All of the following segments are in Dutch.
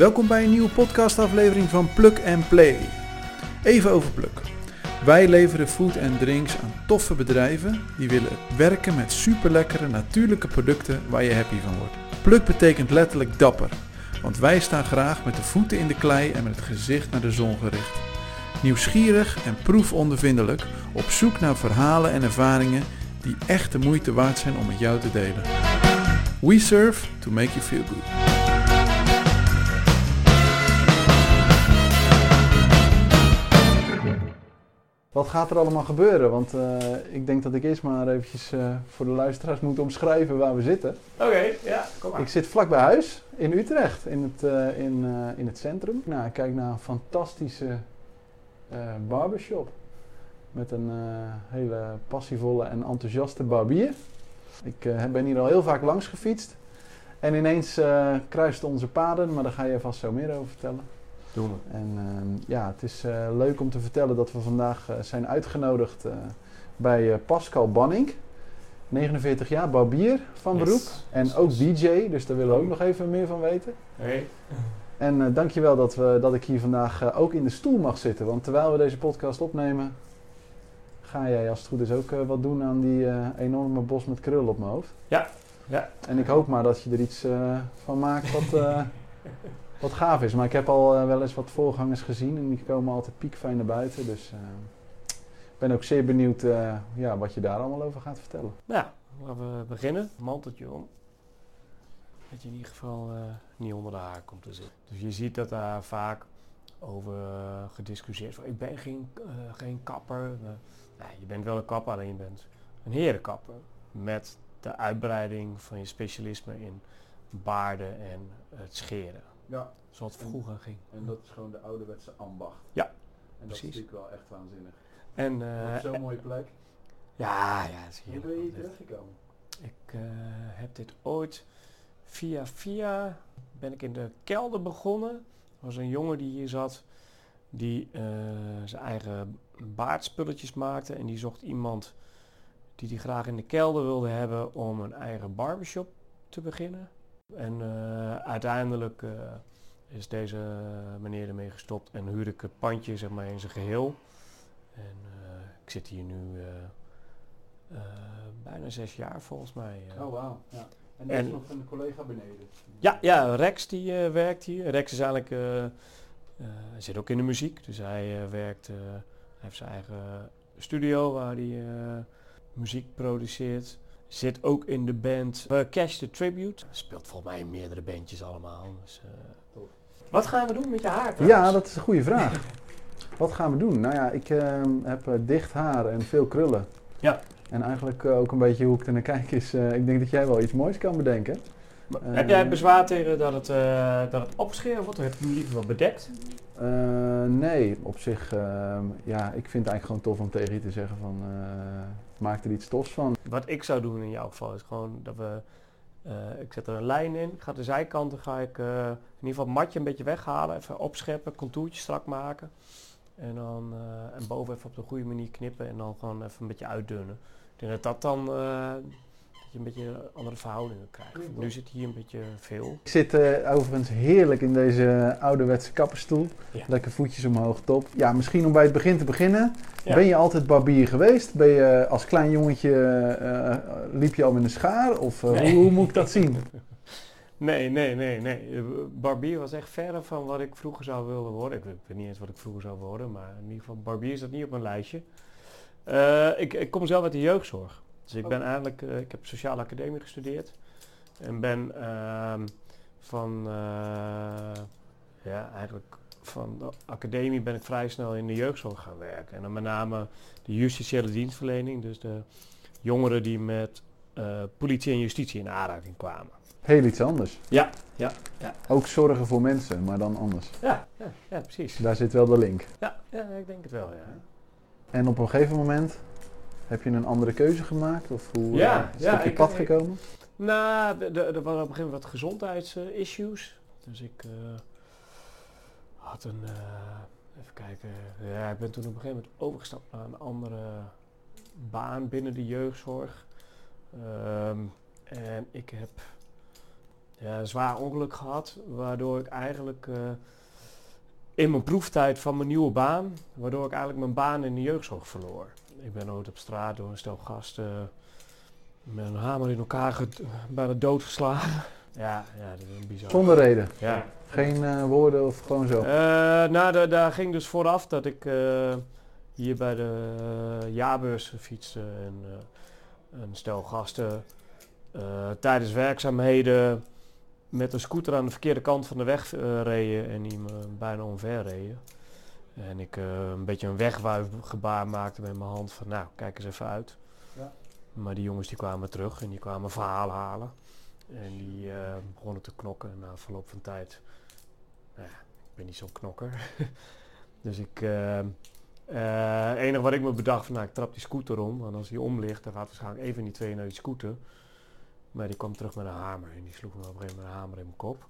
Welkom bij een nieuwe podcastaflevering van Plug and Play. Even over Pluk. Wij leveren food en drinks aan toffe bedrijven die willen werken met superlekkere natuurlijke producten waar je happy van wordt. Pluk betekent letterlijk dapper, want wij staan graag met de voeten in de klei en met het gezicht naar de zon gericht. Nieuwsgierig en proefondervindelijk op zoek naar verhalen en ervaringen die echt de moeite waard zijn om met jou te delen. We serve to make you feel good. Wat gaat er allemaal gebeuren? Want eh, ik denk dat ik eerst maar eventjes eh, voor de luisteraars moet omschrijven waar we zitten. Oké, ja, kom maar. Ik zit vlak bij huis in Utrecht, in het, eh, in, in het centrum. Nou, ik kijk naar een fantastische barbershop. Met een hele passievolle en enthousiaste barbier. Ik ben hier al heel vaak langs gefietst. En ineens kruisten onze paden, maar daar ga je vast zo meer over vertellen. Doen we. En ehm, ja, het is eh, leuk om te vertellen dat we vandaag eh, zijn uitgenodigd uh, bij Pascal Banning. 49 jaar, barbier van yes. beroep. En ook DJ, dus daar willen we ook nog even meer van weten. Hey. En uh, dankjewel dat, we, dat ik hier vandaag ook in de stoel mag zitten. Want terwijl we deze podcast opnemen, ga jij als het goed is ook wat doen aan die enorme bos met krul op mijn hoofd. Ja. ja. En ik hoop maar dat je er iets van maakt wat, wat gaaf is. Maar ik heb al uh, wel eens wat voorgangers gezien en die komen altijd piekfijn naar buiten. Dus ik uh, ben ook zeer benieuwd uh, ja, wat je daar allemaal over gaat vertellen. Nou, laten we beginnen. Manteltje om. Dat je in ieder geval niet onder de haar komt te zitten. Dus je ziet dat daar vaak over gediscussieerd wordt. Ik ben geen, geen kapper. nee, je bent wel een kapper, alleen je bent een herenkapper. Met de uitbreiding van je specialisme in baarden en het scheren. Ja. Zoals het vroeger ging. En dat is gewoon de ouderwetse ambacht. Ja, En dat precies. is natuurlijk wel echt waanzinnig. En, Op zo'n mooie plek. Ja, ja. Dat is Hoe ben je hier terechtgekomen? Ik uh, heb dit ooit via via ben ik in de kelder begonnen. Er was een jongen die hier zat die uh, zijn eigen baardspulletjes maakte en die zocht iemand die die graag in de kelder wilde hebben om een eigen barbershop te beginnen. En uiteindelijk is deze meneer ermee gestopt en huurde ik het pandje zeg maar, in zijn geheel. En uh, ik zit hier nu bijna zes jaar volgens mij. oh wauw. Ja. En er is nog een collega beneden. Ja, ja Rex die werkt hier. Rex is eigenlijk, zit ook in de muziek. Dus hij werkt, hij heeft zijn eigen studio waar hij muziek produceert. Zit ook in de band uh, Cash the Tribute. Speelt volgens mij in meerdere bandjes allemaal. Dus, uh, Wat gaan we doen met je haar? Trouwens? Ja, dat is een goede vraag. Wat gaan we doen? Nou ja, ik uh, heb dicht haar en veel krullen. Ja. En eigenlijk ook een beetje hoe ik er naar kijk is, ik denk dat jij wel iets moois kan bedenken. Maar, heb jij bezwaar tegen dat het, dat het wordt? Of heb je hem liever wel bedekt? Nee, op zich, uh, ja, ik vind het eigenlijk gewoon tof om tegen je te zeggen van, maak er iets tofs van. Wat ik zou doen in jouw geval is gewoon dat we, ik zet er een lijn in, ik ga de zijkanten, ga ik in ieder geval het matje een beetje weghalen, even opscheppen, contourtje strak maken. En dan, en boven even op de goede manier knippen en dan gewoon even een beetje uitdunnen. Ik denk dat dat dan je een beetje andere verhoudingen krijgt. Nu zit hier een beetje veel. Ik zit uh, overigens heerlijk in deze ouderwetse kapperstoel. Ja. Lekker voetjes omhoog, top. Ja, misschien om bij het begin te beginnen. Ja. Ben je altijd barbier geweest? Ben je als klein jongetje, uh, liep je al met een schaar? Of uh, nee. hoe, hoe, moet ik dat zien? nee, nee, nee, nee. Barbier was echt verre van wat ik vroeger zou willen worden. Ik weet niet eens wat ik vroeger zou worden, maar in ieder geval barbier is dat niet op mijn lijstje. ik, ik kom zelf uit de jeugdzorg. Dus ik ben eigenlijk, uh, ik heb sociale academie gestudeerd en ben uh, van, uh, ja, eigenlijk van de academie ben ik vrij snel in de jeugdzorg gaan werken. En dan met name de justitiële dienstverlening, dus de jongeren die met uh, politie en justitie in aanraking kwamen. Heel iets anders. Ja, ja, ja. Ook zorgen voor mensen, maar dan anders. Ja, ja, ja precies. Daar zit wel de link. Ja, ja, ik denk het wel, ja. En op een gegeven moment heb je een andere keuze gemaakt? Of hoe ja, uh, is ja, het op je pad ik, gekomen? Nou, er waren op een gegeven moment wat gezondheidsissues. Dus ik uh, had een, uh, even kijken, ja, ik ben toen op een gegeven moment overgestapt naar een andere baan binnen de jeugdzorg. Um, en ik heb ja, een zwaar ongeluk gehad, waardoor ik eigenlijk eh, in mijn proeftijd van mijn nieuwe baan, waardoor ik eigenlijk mijn baan in de jeugdzorg verloor. Ik ben ooit op straat door een stel gasten met een hamer in elkaar bijna doodgeslagen. Ja, ja, dat is een bizar. Zonder reden. Ja. Geen eh, woorden of gewoon zo. Eh, nou, da- daar ging dus vooraf dat ik eh, hier bij de uh, jaarbeurs fietste en eh, een stel gasten eh, tijdens werkzaamheden met een scooter aan de verkeerde kant van de weg eh, reden en die me bijna omver reden. En ik eh, een beetje een wegwuifgebaar maakte met mijn hand van nou, kijk eens even uit. Ja. Maar die jongens die kwamen terug en die kwamen verhaal halen. En die eh, begonnen te knokken na verloop van tijd. Nou ja, ik ben niet zo'n knokker. dus ik... Het enige wat ik me bedacht van nou, ik trap die scooter om. Want als die om ligt, dan gaat waarschijnlijk even die twee naar die scooter. Maar die kwam terug met een hamer. En die sloeg me op een gegeven moment een hamer in mijn kop.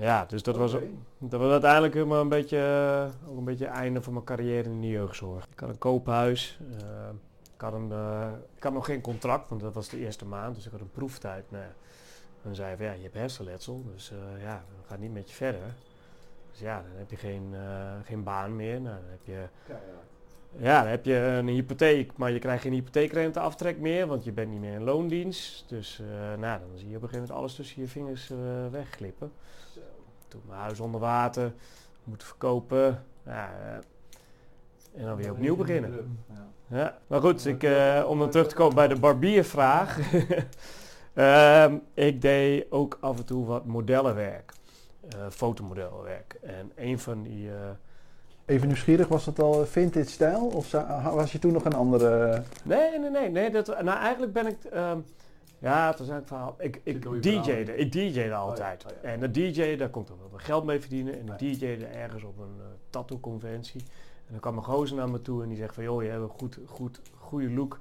Ja, dus dat, was, dat was uiteindelijk helemaal een beetje, eh, ook een beetje het einde van mijn carrière in de jeugdzorg. Ik had een koophuis. eh, ik, had een, eh, ik had nog geen contract, want dat was de eerste maand. Dus ik had een proeftijd. Nou, dan zei hij van ja, je hebt hersenletsel. Dus ja, we gaan niet met je verder. Dus ja, dan heb je geen, geen baan meer. Nou, dan heb je ja, dan heb je een hypotheek, maar je krijgt geen hypotheekrenteaftrek meer, want je bent niet meer in loondienst. Dus nou, dan zie je op een gegeven moment alles tussen je vingers wegglippen. Toen mijn huis onder water, moeten verkopen. Ja, eh, en dan weer opnieuw beginnen. Ja, maar goed, ik, eh, om dan terug te komen bij de barbiervraag. Ehm, ik deed ook af en toe wat modellenwerk, eh, fotomodellenwerk. En een van die... Even nieuwsgierig, was dat al vintage stijl? Of was je toen nog een andere... Nee, nee, nee. nee dat, nou, eigenlijk ben ik... ehm, ja, het was eigenlijk een verhaal. Ik, ik DJ'de. Ik DJ'de altijd. oh ja. En de DJ, daar komt er wel wat geld mee verdienen. En ik DJ'de ergens op een eh, tattoo-conventie. En dan kwam een gozer naar me toe en die zegt van... joh, je hebt een goed, goed, goede look.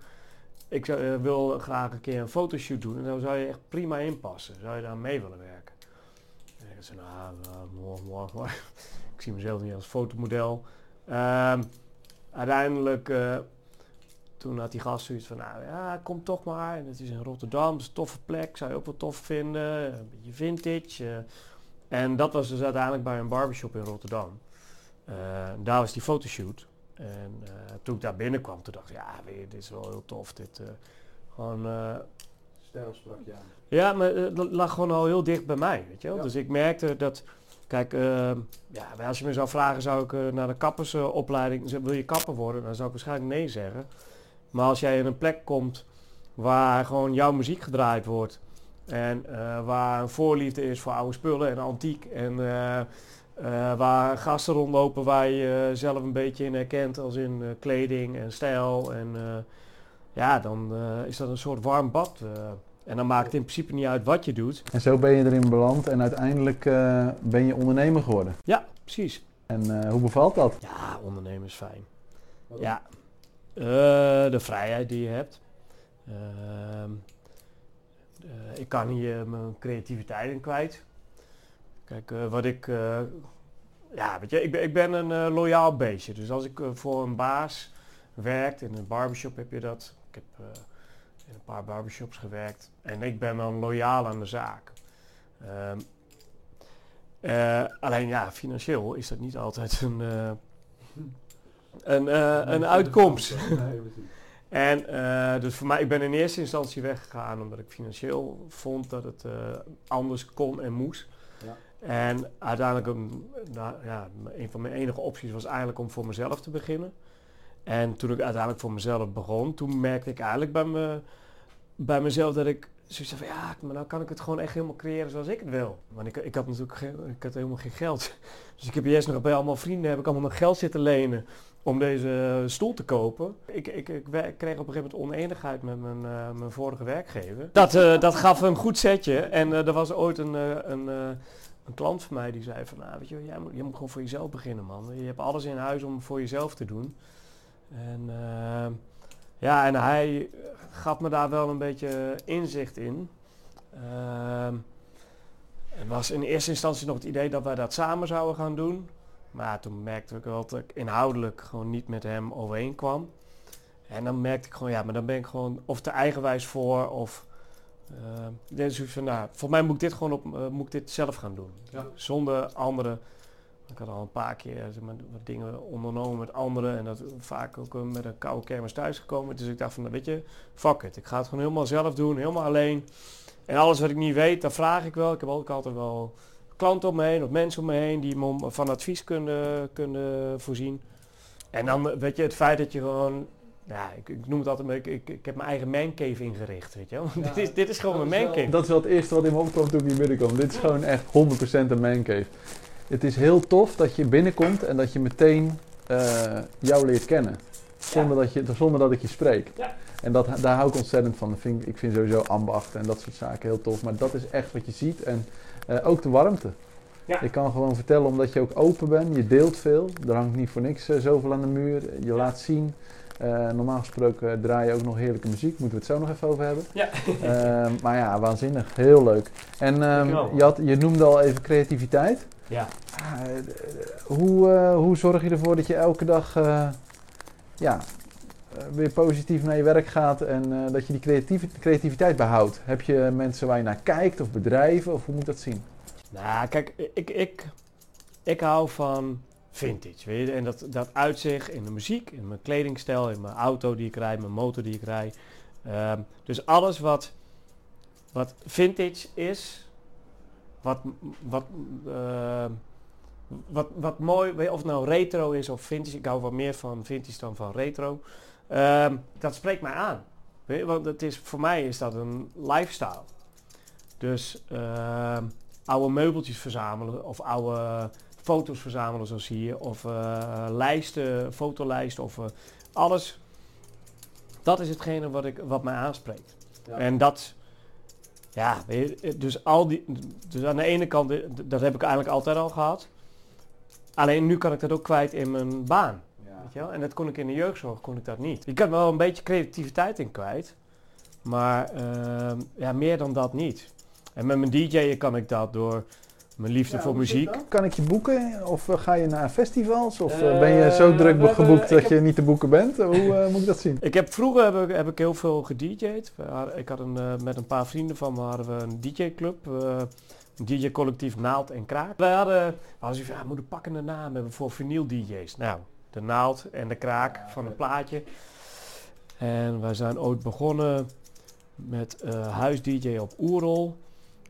Ik zou, eh, wil graag een keer een fotoshoot doen. En dan zou je echt prima inpassen. Zou je daar mee willen werken? En ik zei, nou, nou, mooi, mooi, mooi. ik zie mezelf niet als fotomodel. Ehm, uiteindelijk... eh, toen had die gast zoiets van, nou ja, kom toch maar. En het is in Rotterdam, het is een toffe plek, zou je ook wel tof vinden. Een beetje vintage. eh. En dat was dus uiteindelijk bij een barbershop in Rotterdam. Eh, daar was die fotoshoot. En eh, toen ik daar binnenkwam, toen dacht ik, ja, dit is wel heel tof. Dit, gewoon, Stijl sprak je aan. ja, maar dat lag gewoon al heel dicht bij mij, weet je wel. Ja. Dus ik merkte dat, kijk, ja, als je me zou vragen, zou ik naar de kappersopleiding, wil je kapper worden? Dan zou ik waarschijnlijk nee zeggen. Maar als jij in een plek komt waar gewoon jouw muziek gedraaid wordt en eh, waar een voorliefde is voor oude spullen en antiek en eh, eh, waar gasten rondlopen waar je jezelf een beetje in herkent als in kleding en stijl en eh, ja, dan eh, is dat een soort warm bad. eh. en dan maakt het in principe niet uit wat je doet. En zo ben je erin beland en uiteindelijk eh, ben je ondernemer geworden. Ja, precies. En eh, hoe bevalt dat? Ja, ondernemen is fijn. Ja. Eh, de vrijheid die je hebt. Ehm, eh, ik kan hier mijn creativiteit in kwijt. Kijk, eh, wat ik... ja, weet je, ik ben, ik ben een loyaal beestje. Dus als ik voor een baas werkt, in een barbershop heb je dat. Ik heb in een paar barbershops gewerkt. En ik ben dan loyaal aan de zaak. Ehm, eh, alleen ja, financieel is dat niet altijd een, een, eh, een uitkomst. En eh, dus voor mij, ik ben in eerste instantie weggegaan omdat ik financieel vond dat het eh, anders kon en moest. Ja. En uiteindelijk, een, nou, ja, een van mijn enige opties was eigenlijk om voor mezelf te beginnen. En toen ik uiteindelijk voor mezelf begon, toen merkte ik eigenlijk bij, me, bij mezelf dat ik zoiets van ja, maar nou kan ik het gewoon echt helemaal creëren zoals ik het wil. Want ik, ik had natuurlijk geen, ik had helemaal geen geld. Dus ik heb eerst nog bij allemaal vrienden heb ik allemaal nog geld zitten lenen om deze stoel te kopen. Ik, ik, ik, kreeg op een gegeven moment oneenigheid met mijn, eh, mijn vorige werkgever. Dat, eh, dat gaf een goed setje. En eh, er was ooit een, eh, een, eh, een klant van mij die zei van, nou, weet je, jij moet, jij moet gewoon voor jezelf beginnen, man. Je hebt alles in huis om voor jezelf te doen. En eh, ja, en hij gaf me daar wel een beetje inzicht in. Ehm, het was in eerste instantie nog het idee dat wij dat samen zouden gaan doen. Maar toen merkte ik wel dat ik inhoudelijk gewoon niet met hem overeen kwam. En dan merkte ik gewoon, ja, maar dan ben ik gewoon of te eigenwijs voor of Uh, dus van, nou, volgens mij moet ik dit gewoon op, uh, moet ik dit zelf gaan doen. Ja. Zonder anderen. Ik had al een paar keer zeg maar, wat dingen ondernomen met anderen en dat vaak ook uh, met een koude kermis thuisgekomen. Dus ik dacht van, weet je, fuck it. Ik ga het gewoon helemaal zelf doen, helemaal alleen. En alles wat ik niet weet, dat vraag ik wel. Ik heb ook altijd wel klanten om me heen of mensen om me heen die me van advies kunnen, kunnen voorzien. En dan weet je, het feit dat je gewoon ja, ik, ik, noem het altijd, ik, ik, ik heb mijn eigen mancave ingericht, weet je wel. Ja, dit, is, dit is gewoon mijn mancave. Dat is wel het eerste wat in me opkwam toen ik hier binnenkwam. Dit is gewoon echt 100% een mancave. Het is heel tof dat je binnenkomt en dat je meteen uh, jou leert kennen. Zonder, ja. dat je, zonder dat ik je spreek. Ja. En dat, daar hou ik ontzettend van. Ik vind, ik vind sowieso ambacht en dat soort zaken heel tof. Maar dat is echt wat je ziet. En uh, ook de warmte. Ja. Je kan gewoon vertellen omdat je ook open bent. Je deelt veel. Er hangt niet voor niks uh, zoveel aan de muur. Je laat zien. Uh, normaal gesproken draai je ook nog heerlijke muziek. Moeten we het zo nog even over hebben. Ja. uh, maar ja, waanzinnig. Heel leuk. En um, je, had, je noemde al even creativiteit. Ja. Uh, hoe, hoe zorg je ervoor dat je elke dag ja, weer positief naar je werk gaat en dat je die creatief, creativiteit behoudt? Heb je mensen waar je naar kijkt of bedrijven of hoe moet dat zien? Nou, kijk, ik, ik, ik hou van vintage. Weet je? En dat, dat uitzicht in de muziek, in mijn kledingstijl, in mijn auto die ik rijd, mijn motor die ik rijd. Um, dus alles wat, wat vintage is, wat, wat, uh, wat, wat mooi, of het nou retro is of vintage, ik hou wat meer van vintage dan van retro. Um, dat spreekt mij aan. Weet je? Want het is, voor mij is dat een lifestyle. Dus uh, oude meubeltjes verzamelen of oude foto's verzamelen zoals hier. Of uh, lijsten, fotolijsten of uh, alles. Dat is hetgene wat, ik, wat mij aanspreekt. Ja. En dat, ja, dus al die, dus aan de ene kant, dat heb ik eigenlijk altijd al gehad. Alleen nu kan ik dat ook kwijt in mijn baan. Ja. Weet je wel? En dat kon ik in de jeugdzorg, kon ik dat niet. Je kan wel een beetje creativiteit in kwijt. Maar uh, ja, meer dan dat niet. En met mijn DJ'en kan ik dat door mijn liefde ja, voor muziek. Kan ik je boeken? Of uh, ga je naar festivals? Of uh, ben je zo druk geboekt dat heb... je niet te boeken bent? Hoe moet ik dat zien? Ik heb, vroeger heb ik, heb ik heel veel gedj'd. Ik had een, met een paar vrienden van me hadden we een DJ-club. een DJ-collectief Naald en Kraak. Wij hadden, als je ja, moet een pakkende naam hebben voor vinyl-DJ's. Nou, de naald en de kraak van een plaatje. En wij zijn ooit begonnen met huis-DJ op Oerol.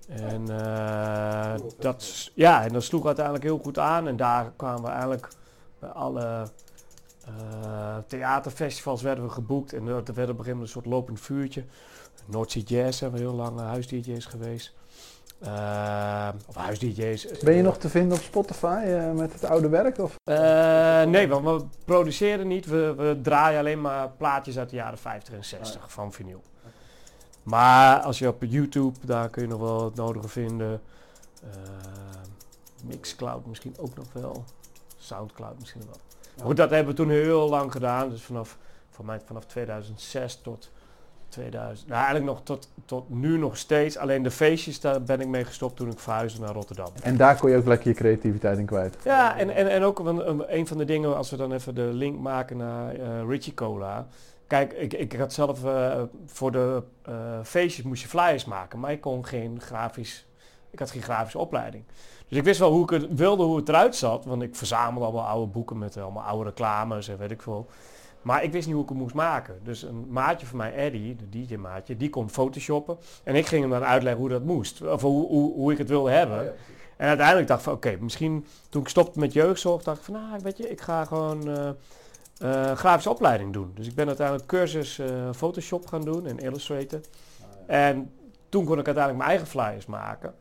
En uh, dat, ja, en dat sloeg uiteindelijk heel goed aan. En daar kwamen we eigenlijk bij alle uh, theaterfestivals werden we geboekt. En er werd op een een soort lopend vuurtje. Noordzee Jazz hebben we heel lang huis-DJ's geweest. Uh, of huis-DJ's. Ben je nog te vinden op Spotify uh, met het oude werk? Of? Uh, nee, want we produceren niet. We, we, draaien alleen maar plaatjes uit de jaren 50 en 60 oh ja. van vinyl. Maar als je op YouTube, daar kun je nog wel het nodige vinden. Mixcloud misschien ook nog wel. Soundcloud misschien wel. Goed, dat hebben we toen heel lang gedaan. Dus vanaf, voor mij vanaf 2006 tot 2000. Nou, eigenlijk nog tot, tot nu nog steeds. Alleen de feestjes, daar ben ik mee gestopt toen ik verhuisde naar Rotterdam. En daar kon je ook lekker je creativiteit in kwijt. Ja, en, en, en ook een, een van de dingen, als we dan even de link maken naar uh, Richie Cola. Kijk, ik, ik had zelf uh, voor de uh, feestjes moest je flyers maken, maar ik kon geen grafisch, ik had geen grafische opleiding. Dus ik wist wel hoe ik het wilde, hoe het eruit zat, want ik verzamelde allemaal oude boeken met allemaal oude reclames en weet ik veel. Maar ik wist niet hoe ik het moest maken. Dus een maatje van mij, Eddie, de DJ-maatje, die kon photoshoppen. En ik ging hem dan uitleggen hoe dat moest. Of hoe, hoe, hoe ik het wilde hebben. Oh ja, en uiteindelijk dacht ik van, oké, okay, misschien toen ik stopte met jeugdzorg, dacht ik van, nou, weet je, ik ga gewoon... Uh, uh, grafische opleiding doen. Dus ik ben uiteindelijk cursus uh, Photoshop gaan doen en Illustrator. Oh, ja. En toen kon ik uiteindelijk mijn eigen flyers maken.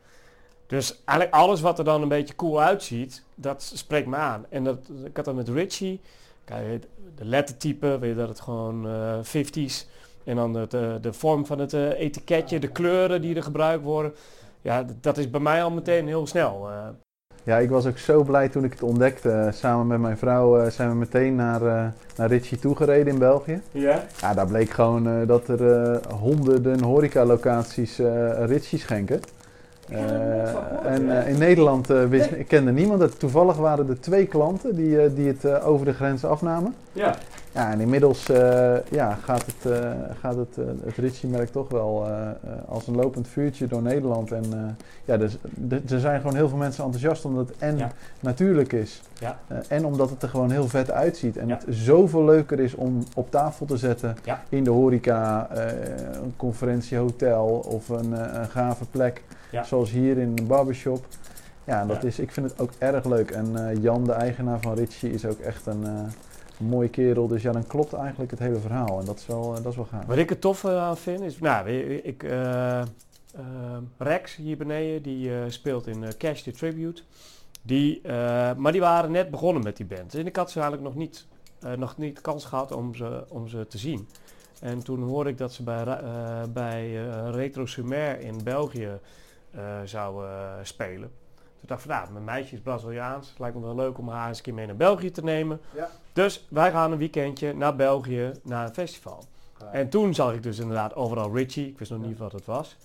Dus eigenlijk alles wat er dan een beetje cool uitziet, dat spreekt me aan. En dat, ik had dat met Richie. Kijk, de lettertype, weet je dat het gewoon uh, 50s. En dan de, de, de vorm van het uh, etiketje, de kleuren die er gebruikt worden. Ja, dat is bij mij al meteen heel snel. Ja, ik was ook zo blij toen ik het ontdekte. Samen met mijn vrouw zijn we meteen naar, naar Ritchie toegereden in België. Ja? Ja, daar bleek gewoon dat er honderden horecalocaties Ritchie schenken. En in Nederland wist, ik kende niemand. Het, toevallig waren er twee klanten die, die het over de grens afnamen. Ja. Ja, en inmiddels eh, ja, gaat het, uh, gaat het, uh, het Ritchie-merk toch wel als een lopend vuurtje door Nederland. En ja, dus, er zijn gewoon heel veel mensen enthousiast omdat het en ja. natuurlijk is. Ja. en omdat het er gewoon heel vet uitziet. En het zoveel leuker is om op tafel te zetten in de horeca, een conferentiehotel of een, een gave plek. Zoals hier in een barbershop. Ja, dat Is, ik vind het ook erg leuk. En Jan, de eigenaar van Ritchie, is ook echt een mooie kerel. Dus ja, dan klopt eigenlijk het hele verhaal. En dat is wel, eh, dat is wel gaaf. Wat ik er tof aan vind is, nou, ik, uh, Rex hier beneden, die speelt in Cash the Tribute. Die, maar die waren net begonnen met die band. En ik had ze eigenlijk nog niet, nog niet kans gehad om ze, om ze te zien. En toen hoorde ik dat ze bij, bij Retro Sumer in België zouden spelen. Toen dacht ik van, nou, mijn meisje is Braziliaans. Het lijkt me wel leuk om haar eens een keer mee naar België te nemen. Ja. Dus wij gaan een weekendje naar België, naar een festival. En toen zag ik dus inderdaad overal Richie. Ik wist nog niet wat het was.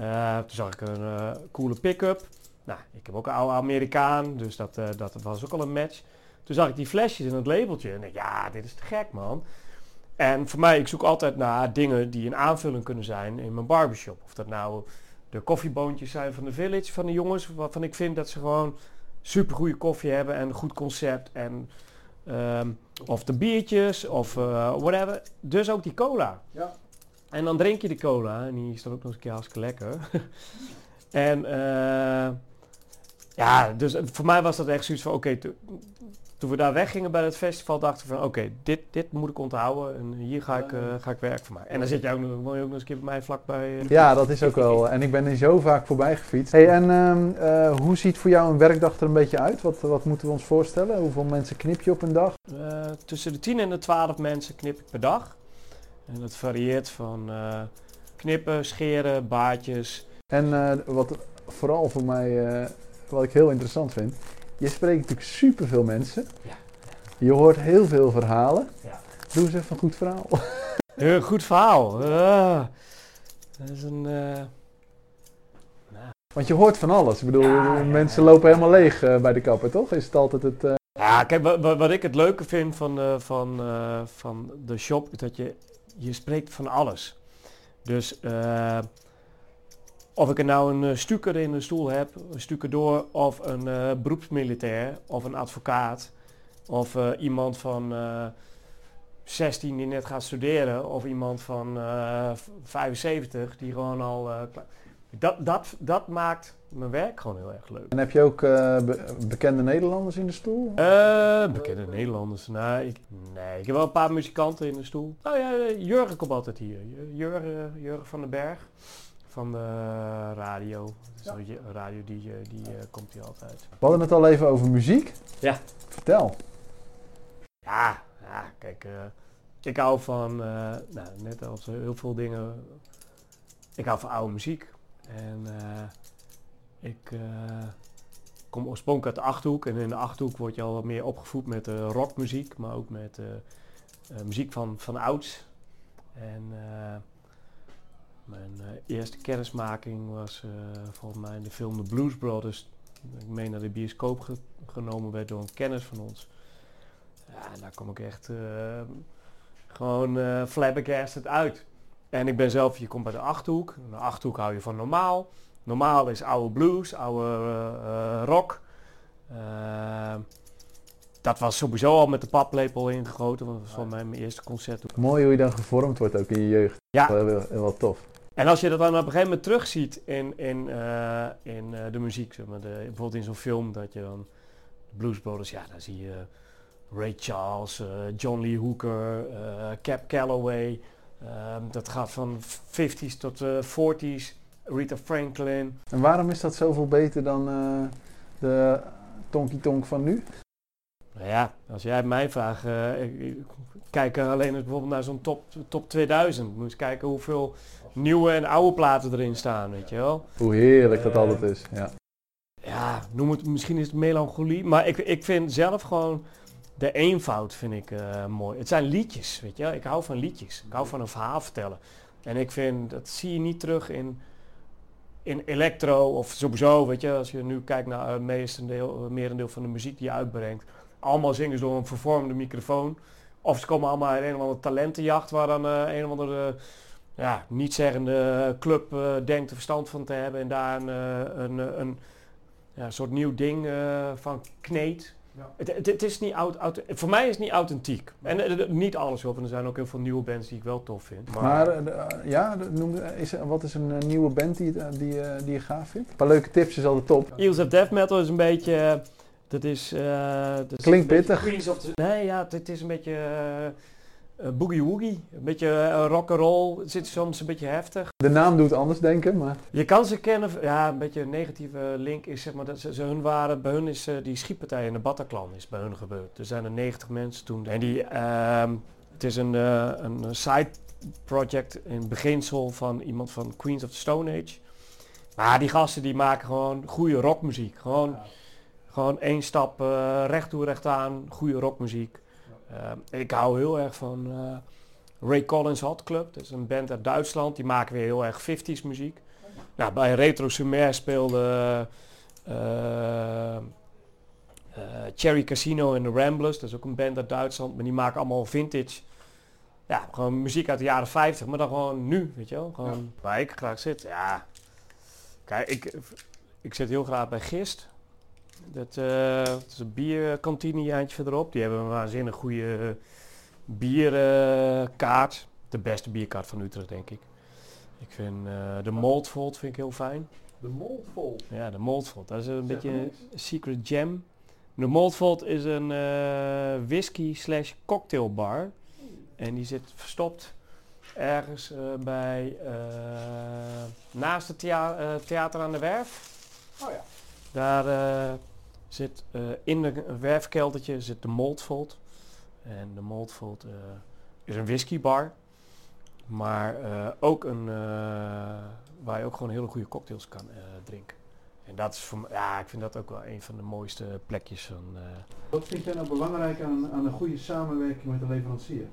Uh, toen zag ik een uh, coole pick-up. Nou, ik heb ook een oude Amerikaan, dus dat, uh, dat was ook al een match. Toen zag ik die flesjes en het labeltje en ja, dit is te gek man. En voor mij, ik zoek altijd naar dingen die een aanvulling kunnen zijn in mijn barbershop. Of dat nou de koffieboontjes zijn van de Village, van de jongens, waarvan ik vind dat ze gewoon super goede koffie hebben en een goed concept. En, ehm, of de biertjes of uh, whatever. Dus ook die cola. Ja. En dan drink je die cola en die is dan ook nog eens een keer hartstikke lekker. en uh, ja, dus voor mij was dat echt zoiets van oké, toen we daar weggingen bij het festival, dachten we van oké, dit, dit moet ik onthouden en hier ga ik, uh, ga ik werk van maken. En dan zit je ook nog, woon je ook nog eens een keer bij mij vlakbij. Uh, ja, dat is ook wel. En ik ben er zo vaak voorbij gefietst. Hey, en uh, hoe ziet voor jou een werkdag er een beetje uit? Wat, wat moeten we ons voorstellen? Hoeveel mensen knip je op een dag? tussen de 10 en de 12 mensen knip ik per dag. En dat varieert van knippen, scheren, baardjes. En wat vooral voor mij, wat ik heel interessant vind, je spreekt natuurlijk superveel mensen. Ja. Je hoort heel veel verhalen. Ja. Doe eens even een goed verhaal. Een goed verhaal. Uh, dat is een... Uh, nou. Want je hoort van alles. Ik bedoel, mensen lopen helemaal leeg uh, bij de kapper, toch? Is het altijd het... Ja, kijk, wat, wat ik het leuke vind van, van, van de shop, is dat je, je spreekt van alles. Dus of ik er nou een uh, stuker in de stoel heb, een stuker door, of een uh, beroepsmilitair, of een advocaat, of uh, iemand van 16 die net gaat studeren, of iemand van 75 die gewoon al. dat, dat, dat maakt mijn werk gewoon heel erg leuk. En heb je ook be bekende Nederlanders in de stoel? bekende Nederlanders? Nou, ik, nee, ik heb wel een paar muzikanten in de stoel. Nou ja, Jurgen komt altijd hier. Jurgen, Jurgen van den Berg van de radio. Ja. radio die, eh, die uh, komt hier altijd. We hadden het al even over muziek. Ja. Vertel. Ja, ja kijk, uh, ik hou van, nou, net als heel veel dingen, ik hou van oude muziek. En ik kom oorspronkelijk uit de Achterhoek. En in de Achterhoek word je al wat meer opgevoed met rockmuziek, maar ook met muziek van, van ouds. En mijn uh, eerste kennismaking was uh, volgens mij in de film The Blues Brothers. Ik meen naar de bioscoop genomen werd door een kennis van ons. Ja, daar kom ik echt uh, gewoon uh, flabbergasted uit. En ik ben zelf, je komt bij de Achterhoek. De Achterhoek hou je van normaal. Normaal is oude blues, oude rock. dat was sowieso al met de paplepel ingegoten. Dat was van mij mijn eerste concert. Mooi hoe je dan gevormd wordt ook in je jeugd. Ja. Wel tof. En als je dat dan op een gegeven moment terugziet in, in, uh, in uh, de muziek, zeg maar, de, bijvoorbeeld in zo'n film, dat je dan de Blues Brothers, ja, dan zie je Ray Charles, uh, John Lee Hooker, Cap Calloway. Ehm, dat gaat van 50s tot 40s, Rita Franklin. En waarom is dat zoveel beter dan de Tonky Tonk van nu? Nou ja, als jij mij vraagt, kijk alleen eens bijvoorbeeld naar zo'n top, top 2000. Moet eens kijken hoeveel nieuwe en oude platen erin staan, weet je wel. Hoe heerlijk dat altijd is, ja. Ja, noem het, misschien is het melancholie, maar ik, ik vind zelf gewoon de eenvoud vind ik uh, mooi. Het zijn liedjes, weet je wel. Ik hou van liedjes. Ik hou van een verhaal vertellen. En ik vind, dat zie je niet terug in, in electro of sowieso, weet je. Als je nu kijkt naar het uh, merendeel van de muziek die je uitbrengt. Allemaal zingen ze door een vervormde microfoon. Of ze komen allemaal in een of andere talentenjacht waar dan eh, een of andere ja, niet zeggende club eh, denkt er verstand van te hebben en daar een, eh, een, een, ja, soort nieuw ding eh, van kneedt. Ja. Het, het, het is niet oud, oud, voor mij is het niet authentiek. En eh, niet alles hoor, want er zijn ook heel veel nieuwe bands die ik wel tof vind. Maar eh, ja, noem, is, wat is een eh, nieuwe band die, eh, die, eh, die je gaaf vindt? Een paar leuke tips is altijd top. Eagles of Death Metal is een beetje... eh, dat is... eh, dat is Klinkt een beetje pittig. Queens of the- nee, ja, het, het is een beetje... eh, eh, boogie woogie, een beetje uh, rock and roll. Het zit soms een beetje heftig. De naam doet anders denken, maar Je kan ze kennen, ja, een beetje een negatieve link is zeg maar dat ze, ze hun waren, bij hun is eh, die schietpartij in de Bataclan is bij hun gebeurd. Er zijn er 90 mensen toen. En die, ehm, het is een, eh, een side project in beginsel van iemand van Queens of the Stone Age. Maar die gasten die maken gewoon goede rockmuziek. Gewoon, gewoon één stap eh, recht toe, recht aan, goede rockmuziek. Ehm, ik hou heel erg van eh, Ray Collins Hot Club. Dat is een band uit Duitsland. Die maken weer heel erg 50s muziek. Nou, bij Retro Sumer speelde eh, eh, Cherry Casino en de Ramblers. Dat is ook een band uit Duitsland. Maar die maken allemaal vintage. Ja, gewoon muziek uit de jaren 50. Maar dan gewoon nu, weet je wel. Gewoon waar ik graag zit. Ja. Kijk, ik, ik zit heel graag bij Gist. Dat, eh, dat is een bierkantine eindje verderop. Die hebben een waanzinnig goede bierkaart. de beste bierkaart van Utrecht, denk ik. Ik vind eh, de Maltvolt vind ik heel fijn. de Moldvol. Ja, de Maltvolt. Dat is een Zeg beetje een secret gem. De Maltvolt is een eh, whisky slash cocktailbar. En die zit verstopt ergens eh, bij eh, naast het thea- eh, theater aan de Werf. Oh ja. Daar eh, zit eh, in de werfkeldertje zit de Maltvolt. En de Maltvolt eh, is een whiskybar. Maar eh, ook een waar je ook gewoon hele goede cocktails kan drinken. En dat is voor me, ja, ik vind dat ook wel een van de mooiste plekjes van. Wat vind jij nou belangrijk aan, aan een goede samenwerking met een leverancier?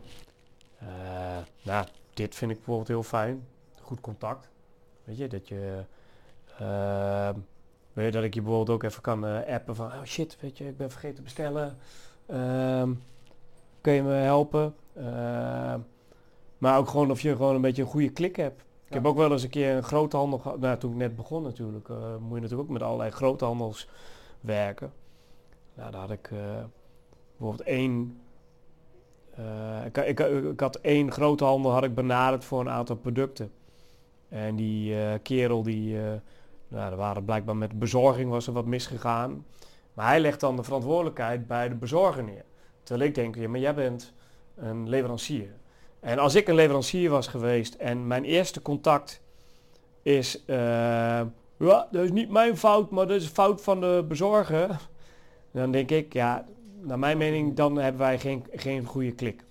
Nou, dit vind ik bijvoorbeeld heel fijn. Goed contact. Weet je, dat je... weet je, dat ik je bijvoorbeeld ook even kan eh, appen van... Oh shit, weet je, ik ben vergeten te bestellen. Ehm, kun je me helpen? Ehm, maar ook gewoon of je gewoon een beetje een goede klik hebt. Ik heb ook wel eens een keer een groothandel gehad. Nou, toen ik net begon natuurlijk, eh, moet je natuurlijk ook met allerlei groothandels werken. Nou, daar had ik eh, bijvoorbeeld één eh, ik, ik, ik had één groothandel had ik benaderd voor een aantal producten. En die kerel die, nou, er waren blijkbaar met de bezorging was er wat misgegaan. Maar hij legt dan de verantwoordelijkheid bij de bezorger neer. Terwijl ik denk, ja, maar jij bent een leverancier. En als ik een leverancier was geweest en mijn eerste contact is, eh, ja, dat is niet mijn fout, maar dat is een fout van de bezorger. Dan denk ik, ja, naar mijn mening, dan hebben wij geen, geen goede klik.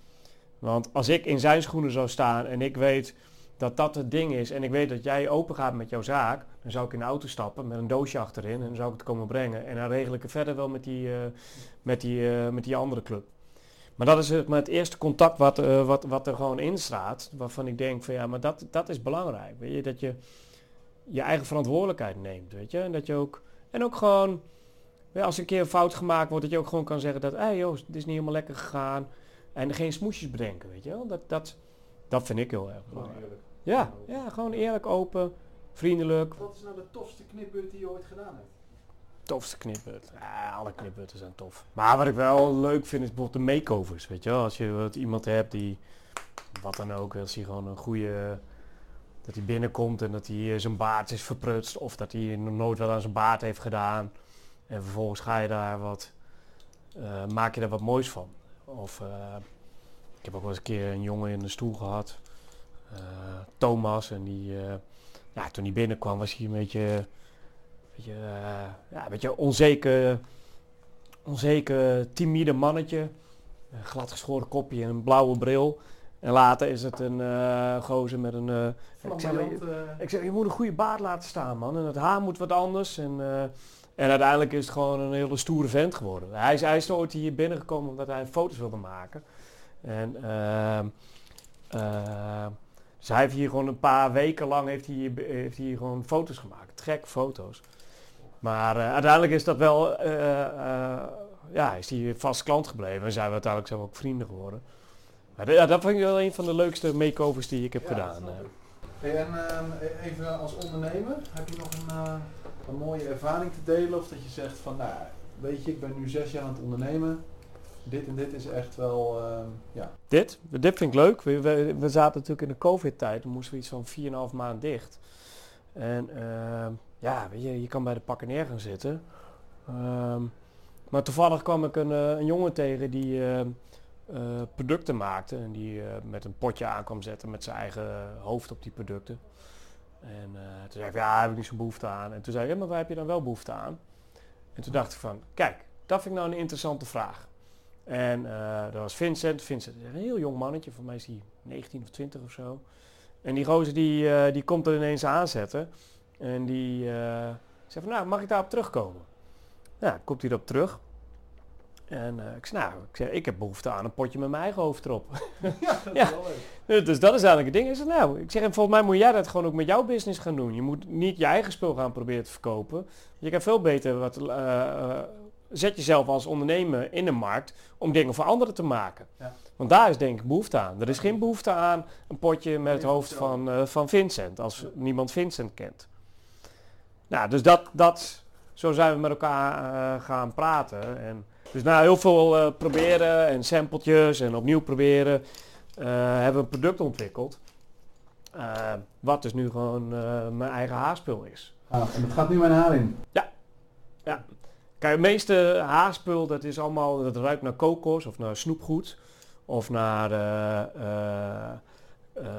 Want als ik in zijn schoenen zou staan en ik weet dat dat het ding is en ik weet dat jij open gaat met jouw zaak, dan zou ik in de auto stappen met een doosje achterin en dan zou ik het komen brengen. En dan regel ik het verder wel met die, eh, met die, eh, met die andere club. Maar dat is zeg maar, het eerste contact wat, eh, wat, wat er gewoon in staat, waarvan ik denk van ja, maar dat, dat is belangrijk. Weet je, dat je je eigen verantwoordelijkheid neemt, weet je. En dat je ook, en ook gewoon, als er een keer een fout gemaakt wordt, dat je ook gewoon kan zeggen dat, hé joh, het is niet helemaal lekker gegaan. En geen smoesjes bedenken, weet je wel. Dat, dat, dat vind ik heel erg belangrijk. Ja, ja, gewoon eerlijk, open, vriendelijk. Wat is nou de tofste knipbeurt die je ooit gedaan hebt? Tofste knipbeurt. Ja, alle knipbeurten zijn tof. Maar wat ik wel leuk vind is bijvoorbeeld de makeovers, weet je wel. Als je wat iemand hebt die, wat dan ook, als hij gewoon een goede, dat hij binnenkomt en dat hij eh, zijn baard is verprutst. Of dat hij nog nooit wat aan zijn baard heeft gedaan. En vervolgens ga je daar wat, eh, maak je daar wat moois van. Of, eh, ik heb ook wel eens een keer een jongen in de stoel gehad. Eh, Thomas. En die, eh, ja, toen hij binnenkwam was hij een beetje, beetje, eh, ja, een beetje onzeker, onzeker, timide mannetje. Een gladgeschoren kopje en een blauwe bril. En later is het een eh gozer met een... ik, zeg, ik zeg, je moet een goede baard laten staan, man. En het haar moet wat anders. En, en uiteindelijk is het gewoon een hele stoere vent geworden. Hij is, hij is ooit hier binnengekomen omdat hij foto's wilde maken. En ehm, eh, dus hij heeft hier gewoon een paar weken lang heeft hij, heeft hij hier gewoon foto's gemaakt. Gek foto's. Maar eh, uiteindelijk is dat wel, eh, eh, ja, is hij vast klant gebleven. En zijn we uiteindelijk we ook vrienden geworden. Maar ja, dat vind ik wel een van de leukste makeovers die ik heb Ja, gedaan. Hey, en even als ondernemer, heb je nog een, een mooie ervaring te delen? Of dat je zegt van, nou, weet je, ik ben nu zes jaar aan het ondernemen. Dit en dit is echt wel, ehm, ja. Dit, dit vind ik leuk. We, we, zaten natuurlijk in de covid-tijd. Dan moesten we iets van 4,5 maand dicht. En ehm, ja, weet je, je kan bij de pakken neer gaan zitten. Ehm, maar toevallig kwam ik een, eh, een jongen tegen die eh, producten maakte. En die eh, met een potje aan kwam zetten met zijn eigen hoofd op die producten. En toen zei ik, ja, heb ik niet zo'n behoefte aan. En toen zei ja, maar waar heb je dan wel behoefte aan? En toen dacht ik van, kijk, dat vind ik nou een interessante vraag. En eh dat was Vincent. Vincent is een heel jong mannetje, voor mij is hij 19 of 20 of zo. En die gozer die, eh, die komt er ineens aanzetten. En die eh, zegt van, nou, mag ik daarop terugkomen? Nou, komt hij erop terug. En ik zei, nou, ik, zeg, ik heb behoefte aan een potje met mijn eigen hoofd erop. ja, dat Ja. is wel leuk. dus dat is eigenlijk het ding. Ik zeg, nou, ik zeg, en volgens mij moet jij dat gewoon ook met jouw business gaan doen. Je moet niet je eigen spul gaan proberen te verkopen. Je kan veel beter wat... zet jezelf als ondernemer in de markt om dingen voor anderen te maken. Ja. Want daar is denk ik behoefte aan. Er is geen behoefte aan een potje met het hoofd van, eh, van Vincent, als Ja. niemand Vincent kent. Nou, dus dat, dat, zo zijn we met elkaar eh, gaan praten. En dus na heel veel eh, proberen en sampletjes en opnieuw proberen, hebben we een product ontwikkeld. wat dus nu gewoon mijn eigen haarspul is. Ah, en dat gaat nu mijn haar in. Kijk, het meeste haarspul, dat is allemaal, dat ruikt naar kokos of naar snoepgoed of naar eh,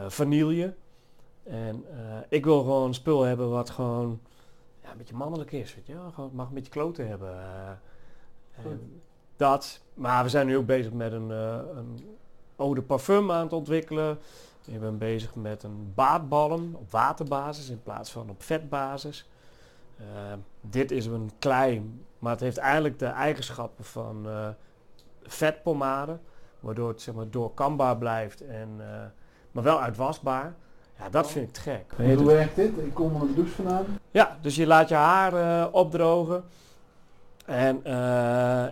vanille. En ik wil gewoon een spul hebben wat gewoon ja, een beetje mannelijk is, weet je. Gewoon, het mag een beetje kloten hebben. En dat, maar we zijn nu ook bezig met een, een eau de parfum aan het ontwikkelen. Ik ben bezig met een baadbalm op waterbasis in plaats van op vetbasis. Eh, dit is een klei, maar het heeft eigenlijk de eigenschappen van eh, vetpomade. Waardoor het zeg maar doorkambaar blijft, en, eh, maar wel uitwasbaar. Ja, dat vind ik te gek. Hoe werkt dit? Ik kom onder de douche vandaan. Ja, dus je laat je haar opdrogen. En,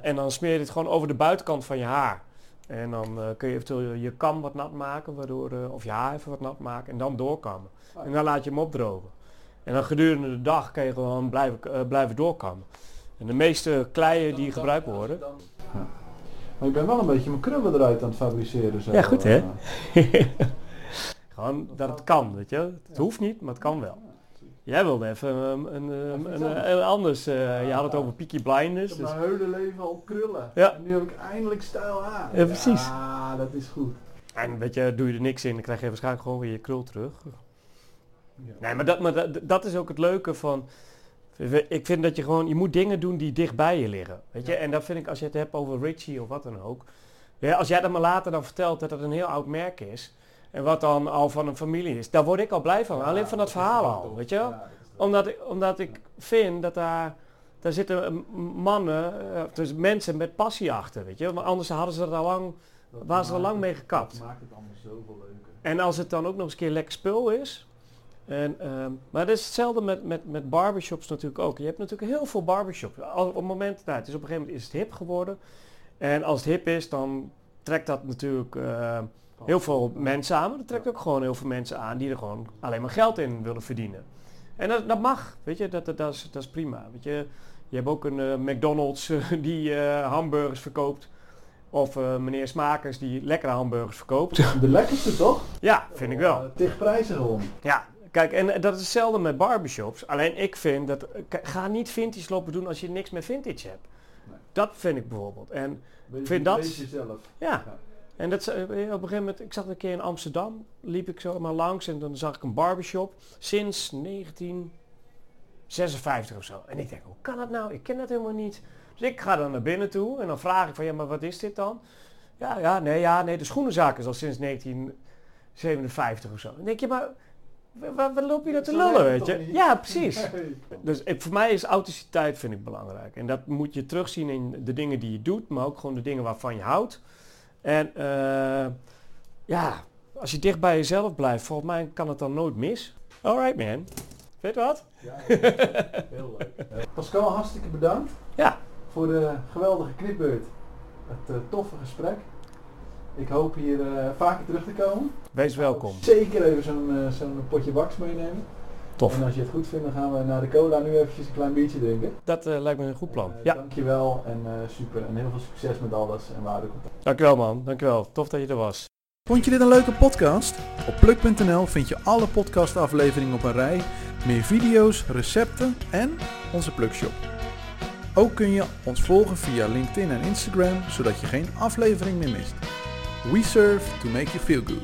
en dan smeer je het gewoon over de buitenkant van je haar. En dan kun je eventueel je kam wat nat maken, waardoor, of je haar even wat nat maken en dan doorkammen. En dan laat je hem opdrogen. En dan gedurende de dag kan je gewoon blijven, eh, blijven doorkammen. En de meeste kleien die gebruikt worden. Ja. Maar je bent wel een beetje mijn krullen eruit aan het fabriceren. Zo. Ja, goed, hè? eh. gewoon dat het kan, weet je. Het hoeft niet, maar het kan wel. Jij wilde even een, een, een, een, anders. eh, je had het over Peaky Ik Blinders. heb Dus mijn hele leven al krullen. Ja. En nu heb ik eindelijk stijl haar. Ja, precies. Ja, dat is goed. En weet je, doe je er niks in, dan krijg je waarschijnlijk gewoon weer je krul terug. Nee, maar dat, maar dat, dat is ook het leuke van... Ik vind dat je gewoon, je moet dingen doen die dicht bij je liggen. Weet je, en dat vind ik als je het hebt over Richie of wat dan ook. Ja, als jij dat me later dan vertelt dat het een heel oud merk is. En wat dan al van een familie is. Daar word ik al blij van. Alleen van dat verhaal al. Weet je. Omdat ik, omdat ik vind dat daar, daar zitten eh, mannen, eh, dus mensen met passie achter. Weet je, maar anders hadden ze dat al lang. Dat waren ze er maakt lang mee gekapt. Dat maakt het allemaal zoveel leuker. En als het dan ook nog eens een keer lekker spul is. En, ehm, maar dat is hetzelfde met, met, met barbershops natuurlijk ook. Je hebt natuurlijk heel veel barbershops. Al, op het moment, nou, het is op een gegeven moment is het hip geworden. En als het hip is, dan trekt dat natuurlijk eh, heel veel mensen aan. Maar dat trekt ook gewoon heel veel mensen aan die er gewoon alleen maar geld in willen verdienen. En dat, dat mag, weet je, dat, dat, dat, is, dat is prima. Weet je, je hebt ook een eh, McDonald's eh, die hamburgers verkoopt. Of meneer Smakers die lekkere hamburgers verkoopt. De lekkerste toch? Ja, vind ik wel. Uh, tig prijzen gewoon. Ja, kijk, en dat is hetzelfde met barbershops. Alleen ik vind dat, k- ga niet vintage lopen doen als je niks met vintage hebt. Nee. Dat vind ik bijvoorbeeld. En Wees, vind dat- jezelf. ja, Ja. en dat, is, eh, op een gegeven moment, ik zat een keer in Amsterdam, liep ik zo maar langs en dan zag ik een barbershop sinds 1956 of zo. En ik denk, hoe kan dat nou? Ik ken dat helemaal niet. Dus ik ga dan naar binnen toe en dan vraag ik van, ja, maar wat is dit dan? Ja, ja, nee, ja, nee, de schoenenzaak is al sinds 1957 of zo. Dan denk je, maar waar, waar loop je dat te Zo lullen, weet je? niet? Ja, precies. Dus ik, voor mij is authenticiteit vind ik belangrijk. En dat moet je terugzien in de dingen die je doet, maar ook gewoon de dingen waarvan je houdt. En eh, ja, als je dicht bij jezelf blijft, volgens mij kan het dan nooit mis. Alright man. Weet je wat? Ja, heel leuk. Pascal, hartstikke bedankt Ja. voor de geweldige knipbeurt. Het eh, toffe gesprek. Ik hoop hier eh, vaker terug te komen. Wees welkom. Zeker even zo'n eh, zo'n potje wax meenemen. Tof. En als je het goed vindt, dan gaan we naar de cola nu eventjes een klein biertje drinken. Dat eh, lijkt me een goed plan. Eh, Ja, Dankjewel en eh, super. En heel veel succes met alles en waardecontact. dankjewel man. Dankjewel. Tof dat je er was. Vond je dit een leuke podcast? Op pluk.nl vind je alle podcastafleveringen op een rij, meer video's, recepten en onze Plukshop. Ook kun je ons volgen via LinkedIn en Instagram, zodat je geen aflevering meer mist. We serve to make you feel good.